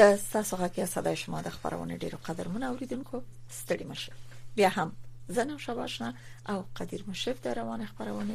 د ستاسو غږیا صداي شما د خبرونه ډیرو قدرمنه اوریدونکو ستړي مشه بیا هم زنه شواشنه او قدیر مشرف د روان خبرونه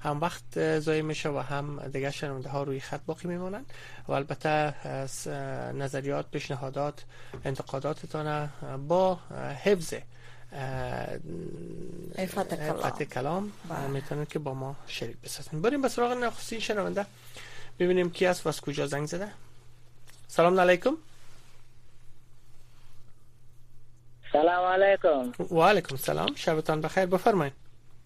هم وقت ضایع میشه و هم دیگه شنونده ها روی خط باقی میمانند و البته نظریات پیشنهادات انتقاداتتان با حفظ افت کلام بله. میتونید که با ما شریک بسازید بریم به سراغ نخستین شنونده ببینیم کی است و از کجا زنگ زده سلام علیکم سلام علیکم و علیکم سلام شبتان بخیر بفرمایید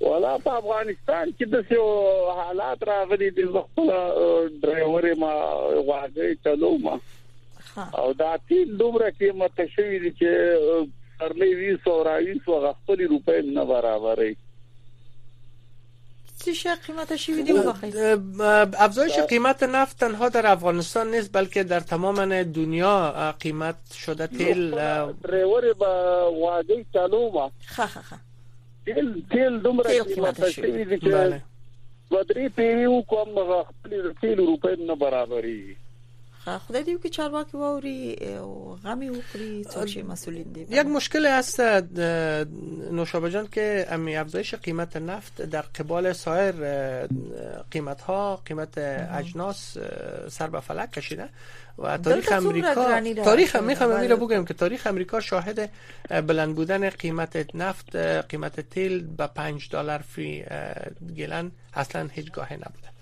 ولا په افغانستان کې د څو حالات راغلي دي خپل ډرایور ما واګي چلو ما او دا تین دومره کې متشوي دي چې سرلې 20 او راوي سو غفلي روپې نه برابرې افزایش قیمت شوی دی افزایش قیمت نفت تنها در افغانستان نیست بلکه در تمام دنیا قیمت شده تیل ریوری با واجی چالو ما خا خا خا تیل تیل دومره قیمت شوی دی که بدری پیوی کوم خپل تیل روپې نه برابرې خدای دیو که چارواکی واوری و غمی وخوری چه مسئولین دی یک مشکل است نوشابه جان که امی افزایش قیمت نفت در قبال سایر قیمت ها قیمت اجناس سر به فلک کشیده و تاریخ امریکا تاریخ میخوام میره بله. بگم که تاریخ امریکا شاهد بلند بودن قیمت نفت قیمت تیل به 5 دلار فی گلن اصلا هیچ گاهی نبوده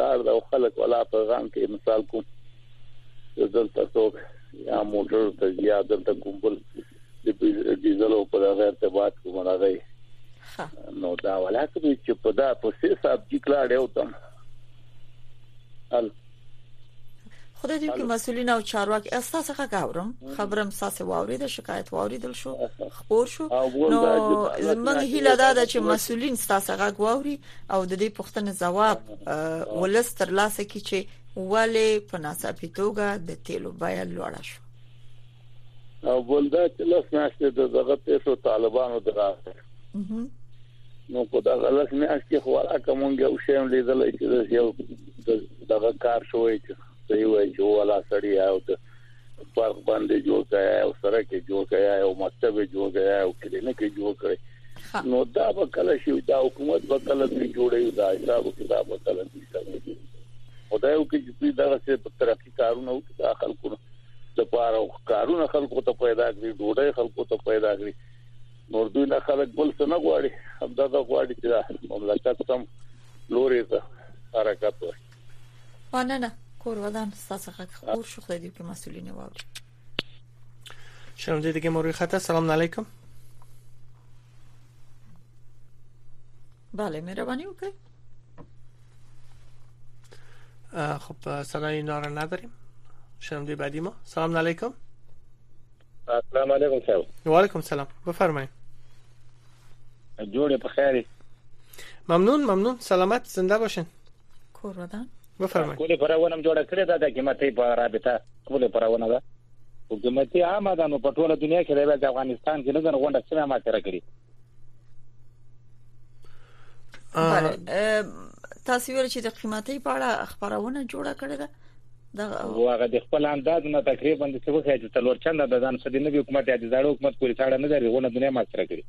لار دا خلک ولا په ځان کې مثال کوم دلته څوک یا موټر ته یا دلته کوم بل د ډیزل او په هغه ارتباط کوم راغی نو دا ولاکه چې په دا په سي صاحب چې کلاړ یو تم ال خدای دې کې مسولین او چارواکي اساس څخه غاورم خبرم ساس واوري د شکایت واوري دل شو خبر شو نو زمونږ هیله دا ده چې مسولین تاسو غاوري او د دې پوښتنې جواب ولس تر لاسه کی چې ولې په ناڅاپي توګه د تیلو بیه لوړه شو او ولدا چې لس میاشتې د دغه پیسو طالبانو دراسه نو په دا غلط میاش کې خو راکه مونږ یو شی لیدل چې یو دغه کار شوی چې صحیح وای چې ولا سړی او پارک باندې جوړ کړي او سره کې جوړ کړي او مکتب جوړ کړي او کلینیک جوړ کړي نو دا به کله شي دا حکومت به کله دې جوړي دا حساب کتاب به کله دې کوي خدای او کې چې دا څه په ترقی کارونه او دا خلکو د پاره کارونه خلکو ته پیدا کړي ډوډۍ خلکو ته پیدا کړي نور دوی نه خلک بل څه نه غواړي همدا دا غواړي چې مملکت سم لوري ته حرکت وکړي مننه کور ودان ستاسو غږ خور شو خدای دې په مسولینه واوري شنونده دیگه ما روی خط است سلام علیکم بله مهربانی وکړئ خب صدای اینا رو نداریم شنونده بعدی ما سلام علیکم السلام علیکم صاحب وعلیکم السلام بفرمایئ جوړه په خیر ممنون ممنون سلامت زنده باشین کور ودان بفرمایئ کولی پرونه جوړه کړې ده د حکومتي په رابطه کولی پرونه ده حکومتي عامه ده نو په ټوله دنیا کې د افغانستان کې نه غونډه سمه ماتره کړې تاسو ویل چې د قیمتي په اړه خبرونه جوړه کړې ده او هغه د خپل انداز نه تقریبا د څه وخت چې تلور چنده د ځان سدي نوي حکومت یا د زړه حکومت پورې تاړه نه لري غوونه دنیا ما سره کړی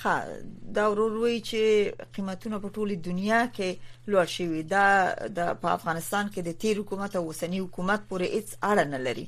خا دا وروي چې قیمتونه په ټوله دنیا کې لوړ شوي دا د افغانستان کې د تیر حکومت او وسنی حکومت پورې هیڅ اړه نه لري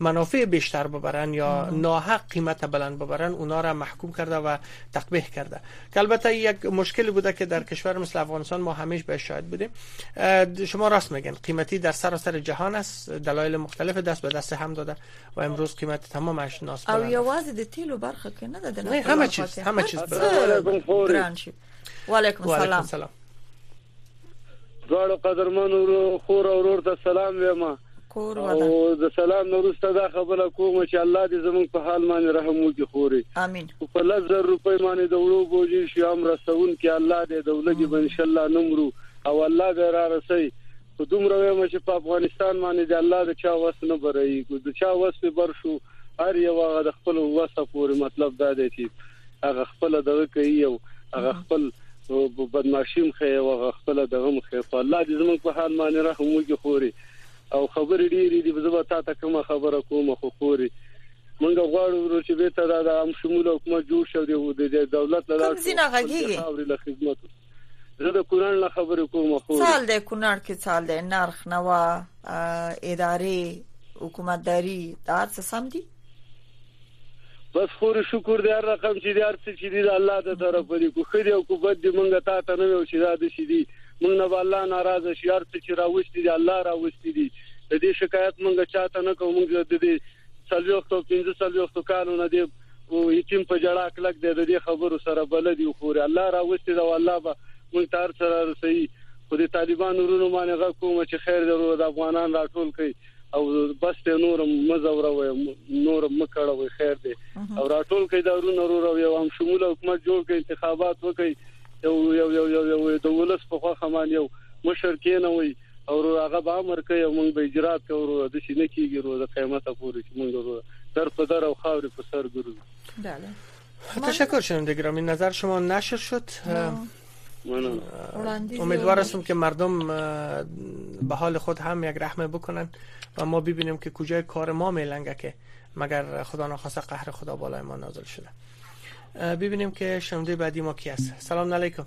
منافع بیشتر ببرن یا ناحق قیمت بلند ببرن اونا را محکوم کرده و تقبیح کرده که البته یک مشکل بوده که در کشور مثل افغانستان ما همیش به شاید بودیم شما راست میگن قیمتی در سراسر جهان است دلایل مختلف دست به دست هم داده و امروز قیمت تمام اشناس او یوازې د تیلو برخه کې نه ده نه همه چیز همه چیز وعلیکم السلام دواړو قدرمن ورو خور او ورور ته سلام وایم کور ودا او د سلام نورسته دا خبره کوم چې الله دې زموږ په حال باندې رحم وکړي خوري امين په لزر روپۍ باندې د وړو بوجي شي امر سون کې الله دې دولګي بن ان شاء الله نمرو او الله دې را رسي خو دومره وایم چې په افغانستان باندې د الله د چا وس نه بري کو د چا وس په بر شو هر یو هغه د خپل وسه پورې مطلب دا دی چې هغه خپل دغه کوي او هغه خپل بدمعشیم خې او هغه خپل دغه مخې په الله دې زموږ په حال باندې رحم وکړي خوري او خبرې ډېری دي زه به تاسو کومه خبره کوم خو خوري مونږ غواړو ورو چې به ته دا د عام شمول حکومت جوړ شو دی د دولت له لارې کوم ځینه غږیږي زه د کونړ نه خبرې کوم خو څال د کونړ کې څال د نرخ نوا ادارې حکومتداري دا څه سم دي بس خور شکر دې هر رقم چې دې هر څه چې دې د الله د طرف دی کو خدي او کو بد دې مونږ ته ته نه یو چې دا د شي دي مونږ نه الله ناراضه شي هر څه چې راوستي دي الله راوستي دي د دې شکایت مونږ چاته نه کوو مونږ د دې څلوېښت او پنځه څلوېښتو کالو نه دی یتیم په جړا کلک دی د دې خبرو سره بلد یو خوري الله راوستي دا والله به مونږ تر سره رسي خو د طالبانو ورونو باندې غږ کوم چې خیر درو د افغانان راټول کړي او بس ته نور مزوروي نور مکړوي خیر دی او راټول کړي دا ورونو ورو یو هم شمول حکومت جوړ کړي انتخابات وکړي یو یو یو یو د ولس په خوا خمان یو مشر کېنوي او ورور هغه به امر کوي او موږ به اجرات کوو ورور د شي نه کیږي ورور د قیامت پورې چې موږ ورور در په در او خاورې په سر ګرځو بله تشکر شنونده گرامی نظر شما نشر شد امیدوار هستم که مردم به حال خود هم یک رحمه بکنن و ما ببینیم که کجای کار ما میلنگه که مگر خدا نخواسته قهر خدا بالای ما نازل شده ببینیم که شنونده بعدی ما کی است سلام علیکم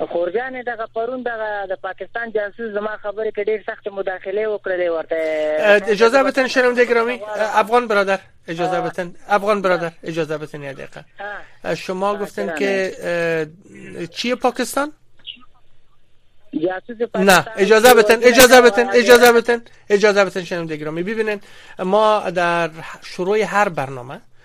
خورجانې دغه پرون دغه د پاکستان جاسوس زما خبرې کې ډېر سخت مداخله وکړلې ورته اجازه بتن شرم دې ګرامي افغان برادر اجازه بتن افغان برادر اجازه بتن یه دقیقه شما گفتن که چیه پاکستان نه اجازه بتن اجازه بتن اجازه بتن اجازه بتن شنونده گرامی ببینید ما در شروع هر برنامه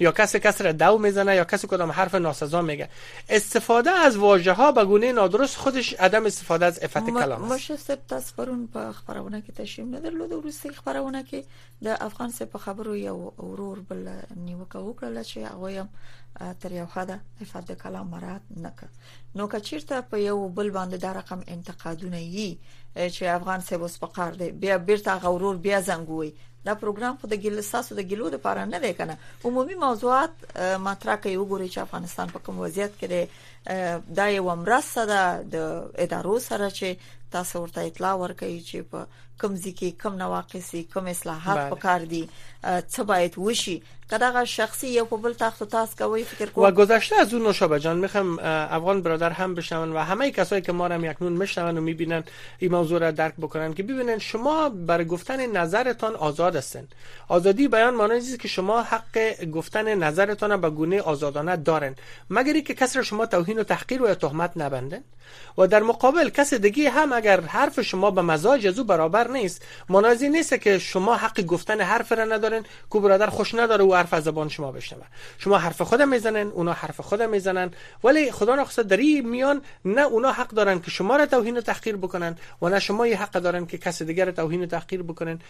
یا کسی کسی را دو میزنه یا کسی کدام حرف ناسزا میگه استفاده از واژه ها به گونه نادرست خودش عدم استفاده از افت کلام است مشه سب تاسو پرون په خبرونه کې تشریف نه درلود ورسته خبرونه کې د افغان سب خبرو یو اورور بل نیوکه وکړه چې هغه هم تر یو حد افت کلام مراد نه کړ نو کچیرته په یو بل باندې دا رقم انتقادونه یي چې افغان سه وس په قار دی بیا بیرته غورور بیا زنګوي دا پروګرام خو د ګل ساسو د ګلو د پاره نه دی کنه عمومي موضوعات مطرح کوي وګوري چې افغانستان په کوم وضعیت کې دی دا یو مرسته ده د ادارو سره چې تاسو ورته اطلاع ورکړئ چې په کوم ځکه کوم نواقص کوم اصلاحات پکار دي څه باید وشي کداغه شخصی یا په بل تخت تاس کوي فکر کوم و گذشته از اون نوشابه جان میخوام افغان برادر هم بشنون و همه کسایی که ما را یکنون میشنون و میبینن این موضوع را درک بکنن که ببینن شما بر گفتن نظرتان آزاد هستن آزادی بیان معنی نیست که شما حق گفتن نظرتان به گونه آزادانه دارن مگر که کس را شما توهین و تحقیر و یا تهمت نبندن و در مقابل کس دیگه هم اگر حرف شما به مزاج از او برابر نیست منازی نیست که شما حق گفتن حرف را ندارین که برادر خوش نداره و حرف از زبان شما بشنوه شما حرف خود میزنن اونا حرف خود میزنن ولی خدا نخواسته در این میان نه اونا حق دارن که شما را توهین و تحقیر بکنن و نه شما یه حق دارن که کس دیگر توهین و تحقیر بکنن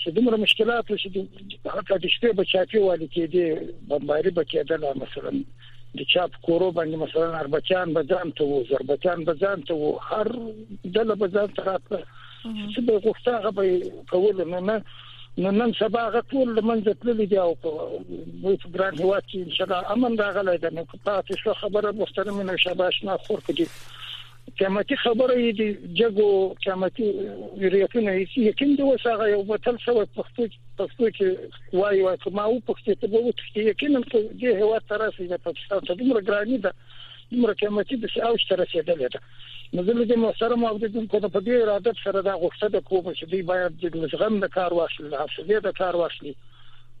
چې دومره مشکلات چې حتی د شپې په چاپی والي کې دي بمباري به کېدل مثلا د چاپ کورو باندې مثلا اربچان به ځان ته وو زربچان به ځان ته وو هر دله به ځان ته راته چې به غوښته هغه به کول نه نه نو نن سبا هغه ټول لمنځه تللی دی او په ګران هوا کې ان شاء الله امن راغلی دی نو پاتې شو خبره مسترمنه شاباش نه خور کړي قیمتي خبره یې د جګو قیمتي ویریتونه یقین دی اوس هغه یو بتل سره پښتو پښتو کې وایي وایي کومه او پښتو ته به وتښتي یقین هم ته د هوا تر راسي د پاکستان ته دومره ګراني ده دومره قیمتي د او سره رسیدلې ده نو زه د محترم او د کوم په دې اراده سره دا غوښته د کوم چې دی باید د مزغم د کار واخلي د حسابې د کار واخلي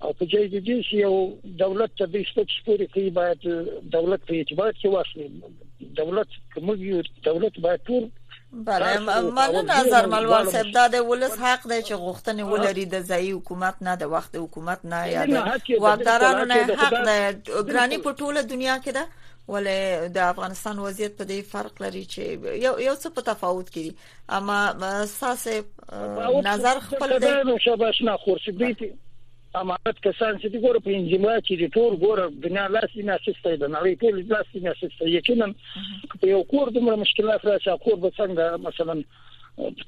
او په جای دې چې یو دولت ته د سپوري کوي باید دولت په اعتبار کې واخلي دولت که موږ یو دولت باید ټول بله مننه نظر ملوال صاحب دا د ولس حق دی چې غوښتنې ولري د ځایي حکومت نه د وخت حکومت نه یا د واکدارانو نه حق دی ګرانی په ټوله دنیا کې ده ولې د افغانستان وضعیت په دې فرق لري چې یو یو څه په تفاوت کې اما ساسه نظر خپل دی نو شاباش نه خورسي دي امارت کسان چې ګور په انجما کې د ټول ګور دنیا لاس نه سسته ده نړۍ ټول لاس نه سسته یقینا په یو کور دومره مشکلات راځي کور به څنګه مثلا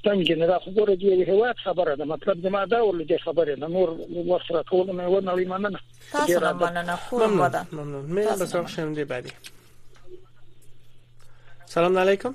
څنګه نه راخو ګور دی یو هوا خبره ده مطلب د ما دا ول دي خبره نه نور وخت را کول نه و نه مننه تاسو نه مننه خو ودا ممنون مې بسخ شم دی بعدي سلام علیکم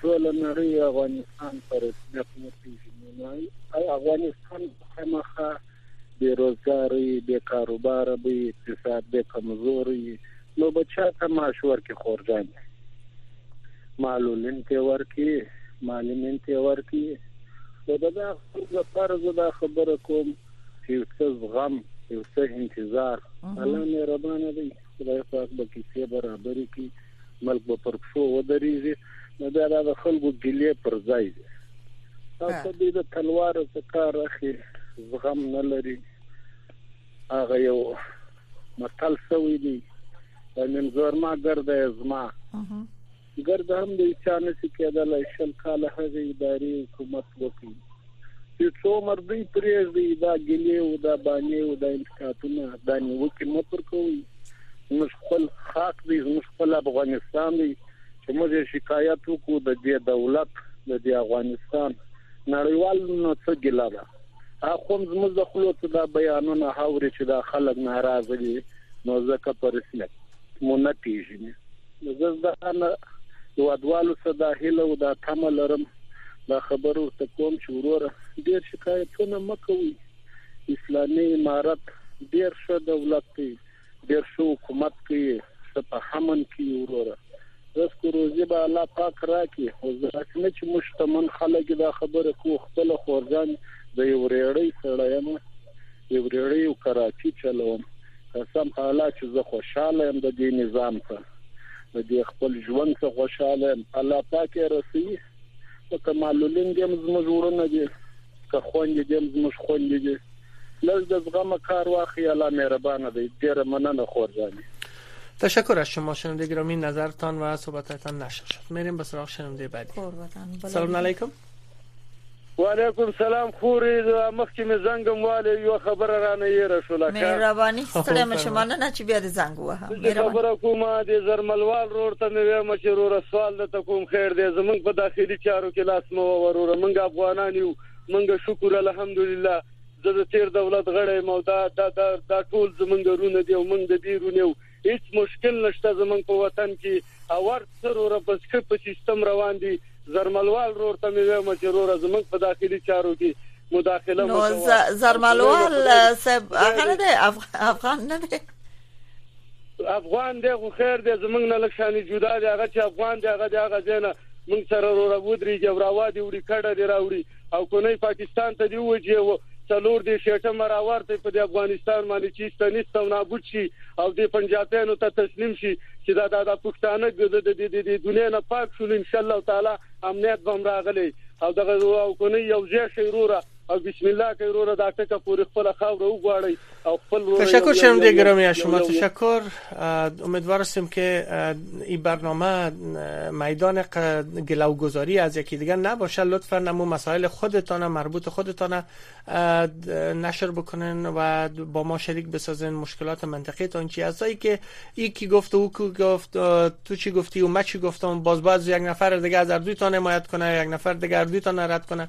ټوله نړۍ افغانستان په رسمیت نه پیژني نو افغانستان مخامخه بې روزګارۍ بې کاروبار به اقتصاد به کمزوري نو به چا ته معاش ورکړي خورجان معلولین ته ورکړي معلمین ته ورکړي خو دا د خپل لپاره زه دا خبره کوم چې یو څه زغم یو څه انتظار الله مهربانه دی خدای پاک به کیسې برابرې کړي ملک به پر پښو ودرېږي نو بیا دا د خلکو ګیلې پر ځای دي تاسو دې د تلوار څخه کار اخلي زغم نه لري هغه یو متل سوی دی نن زورما ګرده زما ګرده هم د چانه چې کېدل شل کال هغه اداري حکومت وکړي چې څو مردی پرېږدي دا ګلې او دا باندې او دا انتقادونه دا نیوکې مو پر کوي موږ خپل حق دی موږ خپل افغانستان دی چې موږ شکایت وکړو د دې دولت د دې افغانستان نړیوال نو څه ګلا ده اخوند زموږ د خلو ته دا بیانونه هاوري چې دا خلک ناراضه دي نو ځکه پر رسمیت مونږ نه پیژني د ځدان هیوادوالو څخه دا هیله او دا تمه لرم دا خبر ورته کوم چې وروره ډیر شکایتونه مکوي اسلامي امارت ډیر ښه دولت دی ډیر ښه حکومت کوي څه په همن کې وروره بس کو روزي به الله پاک راکي او زراک نه چې مشتمن خلک دا خبره کو خپل خورځان د یو ریړی سره یم یو ریړی او کراچی چلوم قسم په الله چې زه خوشاله یم د دې نظام څخه د دې خپل ژوند څخه خوشاله یم الله پاک یې رسوي ځکه معلولین دې هم زموږ وړونه دي که خوندې دې هم زموږ خوندې دي لږ د زغم کار واخلي الله مهربان دی ډېره مننه خورجانې تشکر از شما شنونده گرامی نظرتان و صحبتتان نشر شد میریم به سراغ شنونده بعدی سلام علیکم وعلیکم سلام خوری دا مخکې مې زنګ هم والی یو خبره رانه یره شوله مهرباني ستړی مشه مننه چې بیا د زنګ وه مهرباني خبره کومه د زرملوال رور ته مې وایم چې رور سوال د تکوم خیر دی زمونږ په داخلي چارو کې لاس مو ورور مونږ افغانان یو مونږ شکر الحمدلله زه د تیر دولت غړی مو دا دا دا ټول زمونږ رونه دی مونږ د دې رونه هیڅ مشکل نشته زمونږ په وطن کی اور څه روره بس ښه په سیستم روان دي زرملوال رور ته مې وایم چې روره زمونږ په داخلي چارو کې مداخله مو نو زرملوال صاحب هغه نه دی افغان نه دی افغان دی خو خیر دی زمونږ نه لکشانې جدا دی هغه چې افغان دی هغه دی هغه ځنه مونږ سره روره ودرېږي او راوادي وړي کډه دی راوړي او کونه پاکستان ته دی وجه و څلور دې شټه مراورته په افغانستان باندې چې ستنیست او نابود شي او د پنجابیانو ته تسلیم شي چې دا د پښتانه د دې د دنیا نه پاک شول ان شاء الله تعالی امنیت بم راغلی او دغه او کونه یو ځای شي روره او بسم الله کوي روره دا ټکه پورې خپل خاور وګواړي او خپل ورور تشکر شم دی گرامی از شما تشکر امیدوار هستیم که این برنامه میدان گلو گذاری از یکی دیگر نباشه لطفا نمو مسائل خودتان مربوط خودتان نشر بکنن و با ما شریک بسازن مشکلات منطقی تان چی هستایی که ای کی گفت او کی گفت تو چی گفتی و ما چی گفتم باز باز یک نفر دیگه از اردوی تان حمایت کنه یک نفر دیگه اردوی تان رد کنه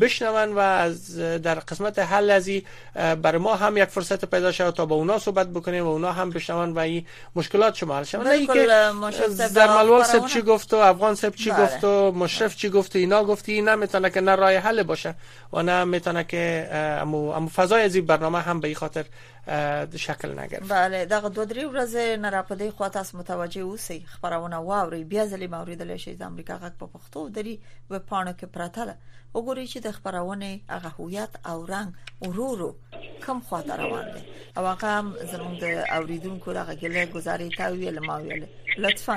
بشنون و از در قسمت حل ازی بر ما هم یک فرصت پیدا شود تا با اونا صحبت بکنیم و اونا هم بشنون و این مشکلات شما حل شود در زرملوال سب چی گفت و افغان سب چی بله. گفت و مشرف چی گفت و اینا گفتی این نمیتونه که نه راه حل باشه و نه میتونه که امو, امو فضای ازی برنامه هم به این خاطر د شکل نه ګرځي bale دغه دوه درې ورځې نه را پدې خو تاسو متوجي اوسئ خبرونه واوري بیا ځلې موریدل شي د امریکا غږ په پښتو دري وب پاڼه کې پراته ده وګورئ چې د خبرونه هغه هویت او رنگ ورورو کم خواته روان دي او هغه زموږ د اوریدونکو دغه ګله گزارې تا ویل ما ویل لطفا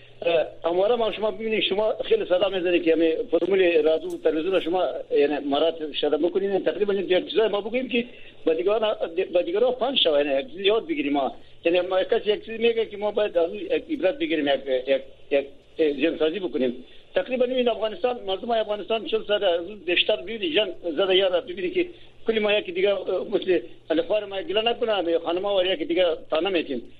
همواره ما شما ببینید شما خیلی صدا میزنید که همه فرمول رادو تلویزیون شما یعنی مرات شده بکنید تقریبا یک چیزای ما بگوییم که به دیگران به دیگران پنج شو یعنی یک چیز یاد بگیریم ما یعنی ما کسی یک چیز میگه که ما باید از یک عبرت بگیریم یک یک یک جن سازی بکنیم تقریبا این افغانستان مردم افغانستان چل سال از بیشتر بیری جن زده یار ببینی که کلی ما یکی دیگه مثل الفار ما گله نکنه خانم ها و یکی دیگه تانه میتیم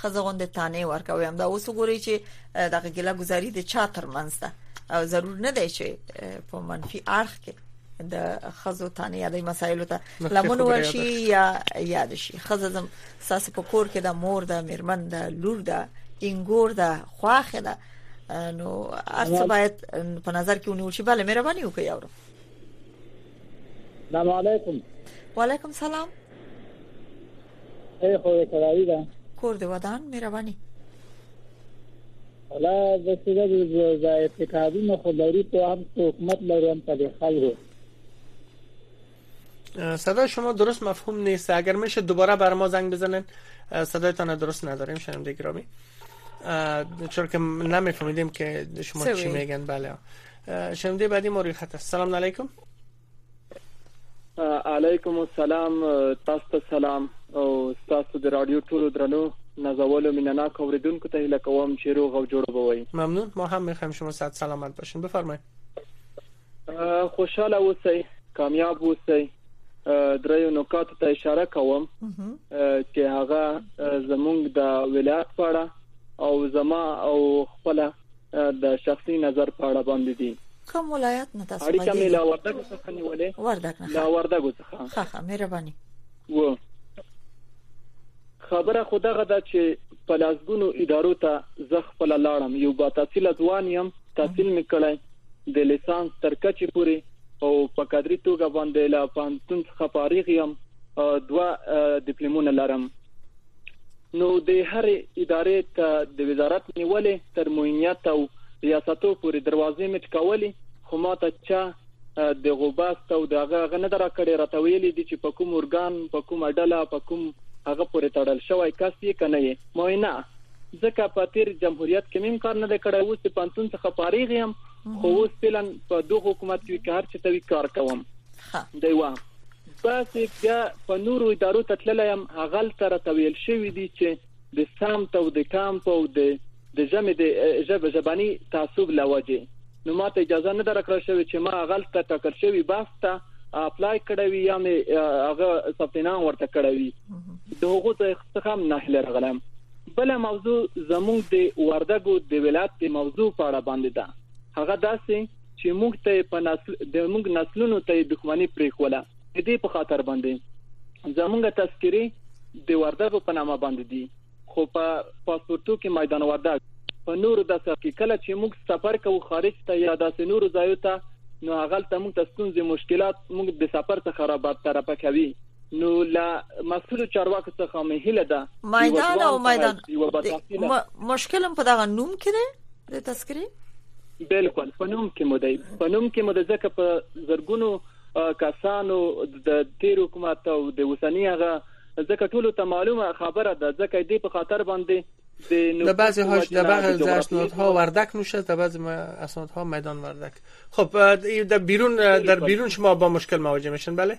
خزه غوندې تانه ورکوي هم دا اوس وګوري چې دغه ګله گزاري د چا ترمنځ ده او ضرور نه دی چې په منفي اړخ کې د خزو تانه یادې مسایلو ته لمن ورشي یا یاد شي خزه زم ساس په کور کې د مور د میرمن د لور د انګور د خواخه ده نو ارڅ باید په نظر کې ونیول شي bale مهرباني وکړئ یارو السلام علیکم وعلیکم سلام ای خو یې کړاوی ده کور دی ودان مهرباني ولا د څه د ځای اعتقادي نه خو لري ته هم حکومت لري هم په خلکو صدای شما درست مفهوم نیست اگر میشه دوباره بر ما زنگ بزنن صدایتان درست نداریم شنونده گرامی چرا که نمیفهمیدیم که شما چی میگن بله شنونده بعدی ما روی خط است سلام علیکم علیکم السلام تاسو ته سلام او تاسو د رادیو ټولو درنو نازولو مینناک اوریدونکو ته هیله کوم چې روغ او جوړ به وئ ممنون ما هم میخوایم شما صد سلامت باشین بفرمایید خوشاله اوسئ کامیاب اوسئ دریو نکاتو ته اشاره کوم چې هغه زمونږ د ولایت په اړه او زما او خپل د شخصي نظر په اړه باندې دي کوم ولایت نه تاسو اړیکه مې لا وردګو څخه نیولې وردګ نه لا وردګو څخه ښه ښه مهرباني و خبره خو دغه ده چې په لاسګونو ادارو ته زه خپل لاړم یو با تحصیل ځوان یم تحصیل مې کړی د لیسانس تر کچې پورې او په کادري توګه باندې لا پانتون څخه فارغ یم دوه ډیپلومونه لرم نو د هرې ادارې ته د وزارت نیولې تر معینیت او ریاستو پورې دروازې مې ټکولې خو ما ته چا د غوبست او د هغه هغه نه درا کړې راته ویلي دي چې په کوم ارګان په کومه ډله په کوم هغه پورې تړل شوی کس یې که نه یې ما نه ځکه په تیر جمهوریت کې مې کار نه دی کړی اوس د پانتون څخه فارغ یم خو اوس فعلا په دوه حکومت کې کار چې توی کار کوم دی وه داسې بیا په نورو ادارو ته تللی یم، هغلته راته ویل شوي دي چې د سمت او د کمپ او د د ژمې د ژب ژبني تعصب له وجې نو ماته اجازه نه ده راکړل شوې چې ما هغلته ټاکل شوي بست ته اپلای کړی وي یا مې هغه ثبت نام ورته کړی وي د هغو ځای څخه هم نهله راغلم بل موضوع زموږ د وردګو د ولایت د موضوع په اړه باندې ده هغه داسې چې موږ ته په نسل د موږ نسلونو ته دښمنی پریخوله د دې په خاطر باندې زمونږ تذکری د وردګو په نامه باندې دي خو په پاسپورتو کې میدان وردګ په نورو د سفر کله چې موږ سفر کوو خارج ته یا د سنورو ځایو ته نو هغه ته موږ ته ستونزې مشکلات موږ د سفر څخه را برطرف کوي نو له مسؤل چارواکو څخه مې هیله ده میدان او میدان مشکل په دغه نوم کې دی د تذکرې بالکل په نوم کې مو دی په نوم کې مو د ځکه په زرګونو کسانو د تیر حکومت او د وسنی هغه ځکه ټولو ته معلومه خبره ده ځکه دې په خاطر باندې د بعضی هاش د بعضی اسناد ها وردک نوشه د بعضی اسناد ها میدان وردک خب در بیرون در بیرون شما با مشکل مواجه میشن بله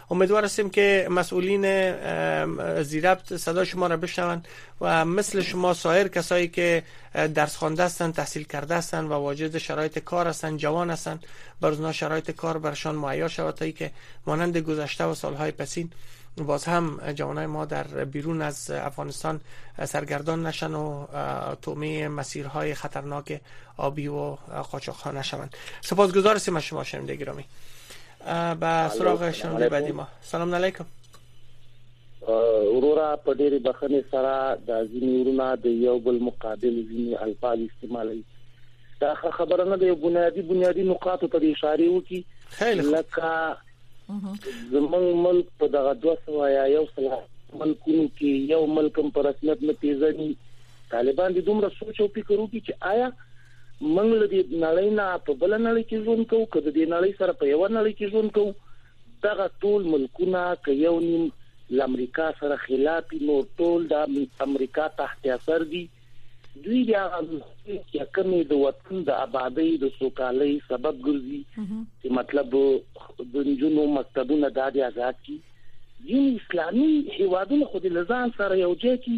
امیدوار هستیم که مسئولین زیربط صدا شما را بشنوند و مثل شما سایر کسایی که درس خوانده هستند تحصیل کرده هستند و واجد شرایط کار هستند جوان هستند بر اونا شرایط کار برشان مهیا شود تا که مانند گذشته و سالهای پسین باز هم جوانای ما در بیرون از افغانستان سرگردان نشن و تومه مسیرهای خطرناک آبی و قاچاقها نشوند سپاسگزار هستیم از شما شنیده گرامی با سراغ شنونده بعدی ما سلام علیکم ورورا په ډېری بخنه سره د ځینې ورونه د یو بل مقابل ځینې الفاظ استعمالوي دا خبره نه دی بنیادی بنیادی نقاط ته اشاره وکي لکه زمنګ ملک په دغه 200 یا یو سل ملکونو کې یو ملکم پر رسمیت نه پیژني طالبان د دومره سوچ او فکر وکړي چې آیا موږ له دې نړۍ نه په بل نړۍ کې ژوند کوو که د دې نړۍ سره په یو نړۍ کې ژوند کوو دغه ټول ملکونه که یو نیم له امریکا سره خلاف نور ټول د امریکا تحت اثر دي دوی د هغه چې کمی د وطن د آبادی د سوکالۍ سبب ګرځي چې مطلب د جنو مکتبونه د آزاد کی دین اسلامي هیوادونه خو د لزان سره یو ځای کی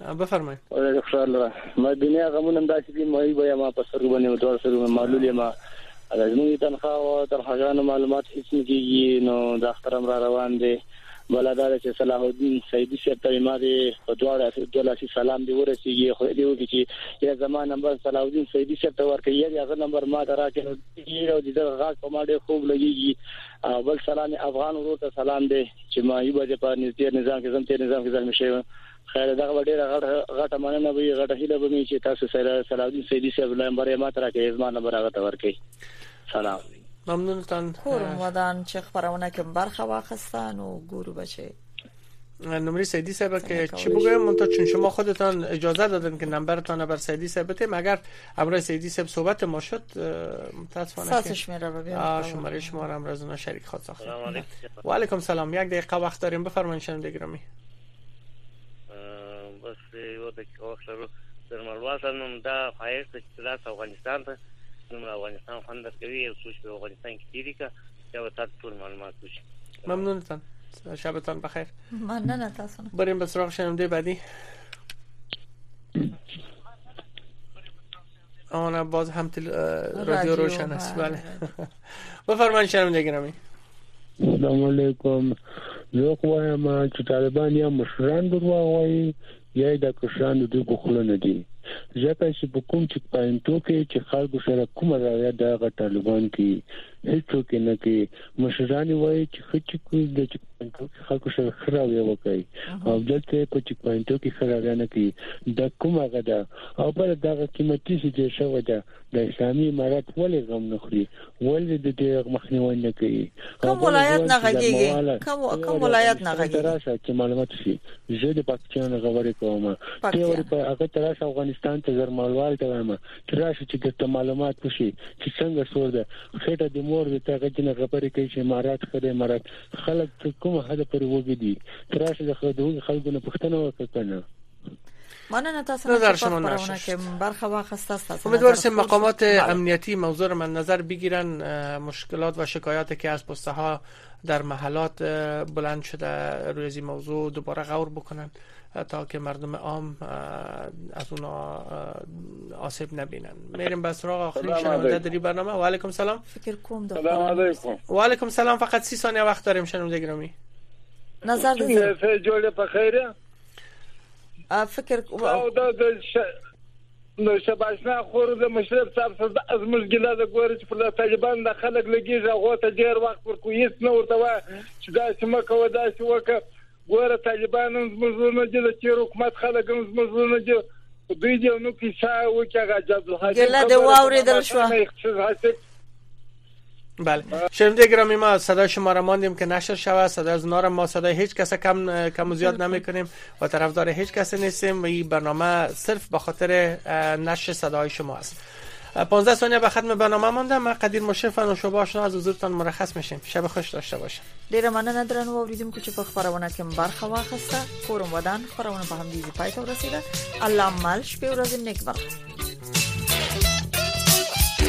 بفرمایئ ډېر خوشاله را ما دنیا غمونه داسې دي مې به ما په سر باندې ودور سر مې معلول ما زموږ تنخوا او تنخواګانو معلومات هیڅ نه کیږي نو د اخترم را روان دي بلادار چې صلاح الدین سیدی صاحب ته ما دې په دواړه د لاسي سلام دی ورسیږي خو دې وږي چې یا زما نمبر صلاح الدین سیدی صاحب ته ورکړي یا هغه نمبر ما ته راکړي او دې غاټ په ما ډېر خوب لګيږي بل سلام افغان ورور ته سلام دی چې ما یو بجې په نږدې نظام کې زم تیر نظام کې زلمی شوی خیر دا ډیره غټه غټه مننه وی غټه هیله به می چې تاسو سره سلام دې سیدی صاحب له مبارې ما تر کې زما نمبر هغه تور کړئ سلام ممنونتان کورم ودان چې خبرونه کې برخه واخستان او ګورو بچي نمره سیدی صاحب که چی بگویم منتها چون شما خودتان اجازه دادن که نمبرتان بر سیدی صاحب بتیم اگر امرای سیدی صاحب صحبت ما شد متاسفانه ساسش میره ببینم شماره شما را امروز اونا شریک خواست آخر و علیکم سلام یک دقیقه وقت داریم بفرمایید شنم دگرامی بس یو دقیقه وقت رو در ملوا سنم دا خواهش ته چې افغانستان ته نو افغانستان خوند کوي او سوچ په افغانستان کې تیری کا یا به تاسو ټول معلومات وشي ممنونتان شبتان بخیر ممنون تاسو بریم به سراغ شنونده بعدی آن باز هم تل... رادیو روشن است بله بفرمایید شنونده گرامی السلام علیکم زه خو وایم چې طالبان یا مشران درواغ وایي یای دا کشران د دوی په خوله نه دي ځکه چې په کوم چک پاینټو کې چې خلکو سره کومه راویه د هغه طالبان کې هیڅوک یې نه کوي مشران یې وایي چې ښه چک د چک پاینټو کې خلکو سره ښه راویه وکړي او دلته په چک پاینټو کې ښه راویه نه کوي دا کومه غدا او بل دغه قیمتي سي چې شوه ده د اسلامي امارت ولې غم نه خوري ولې د دې مخنیوي نه کوي کوم ولایت نه غږیږي کوم کوم ولایت نه غږیږي راشه چې معلومات شي زه د پاکستان غوړې کوم ته ور په هغه تراش افغانستان ته زر مالوال ته وایم تراش چې د معلومات وشي چې څنګه سور ده خټه د مور د تاغه جن غبرې کوي چې امارات خره امارات خلک کوم هله پر وګدي تراش د خلکو نه پښتنه وکړه مننه تاسو نه در شما نشست برخه واخست است امیدوار سیم مقامات بله. امنیتی موضوع را من نظر بگیرن مشکلات و شکایاتی که از پسته ها در محلات بلند شده روی از این موضوع دوباره غور بکنن تا که مردم عام از اونا آسیب نبینن میریم به سراغ آخرین شنونده دری برنامه و علیکم سلام فکر کوم و علیکم سلام فقط سی ثانیه وقت داریم شنونده گرامی نظر دادیم جوړه په خیره فکر او دا د نو شباشنا خور د مشرف صاحب سره از موږ ګله د ګور چې پر طالبان د خلک لګیږي هغه ته ډیر وخت ورکو هیڅ نه ورته وا چې دا چې مکه ودا چې وکه ګور طالبان موږ نه دي چې حکومت خلک موږ نه دي دوی دې نو کیسه وکړه جذب حاجی ګله د واورې دل شو بله شنونده گرامی ما صدای شما را ماندیم که نشر شود صدای از نارم ما صدای هیچ کس کم کم و زیاد نمی کنیم و طرفدار هیچ کس نیستیم و این برنامه صرف به خاطر نشر صدای شما است 15 ثانیه به ختم برنامه مونده من قدیر مشرف و شما آشنا از حضورتان مرخص میشیم شب خوش داشته باشم ډیره مننه درنو اوریدونکو چې په خبرونه کې برخه واخیسته کورم ودان خبرونه په همدې ځای پای ته ورسیده الله مل شپه ورځ نیک برخه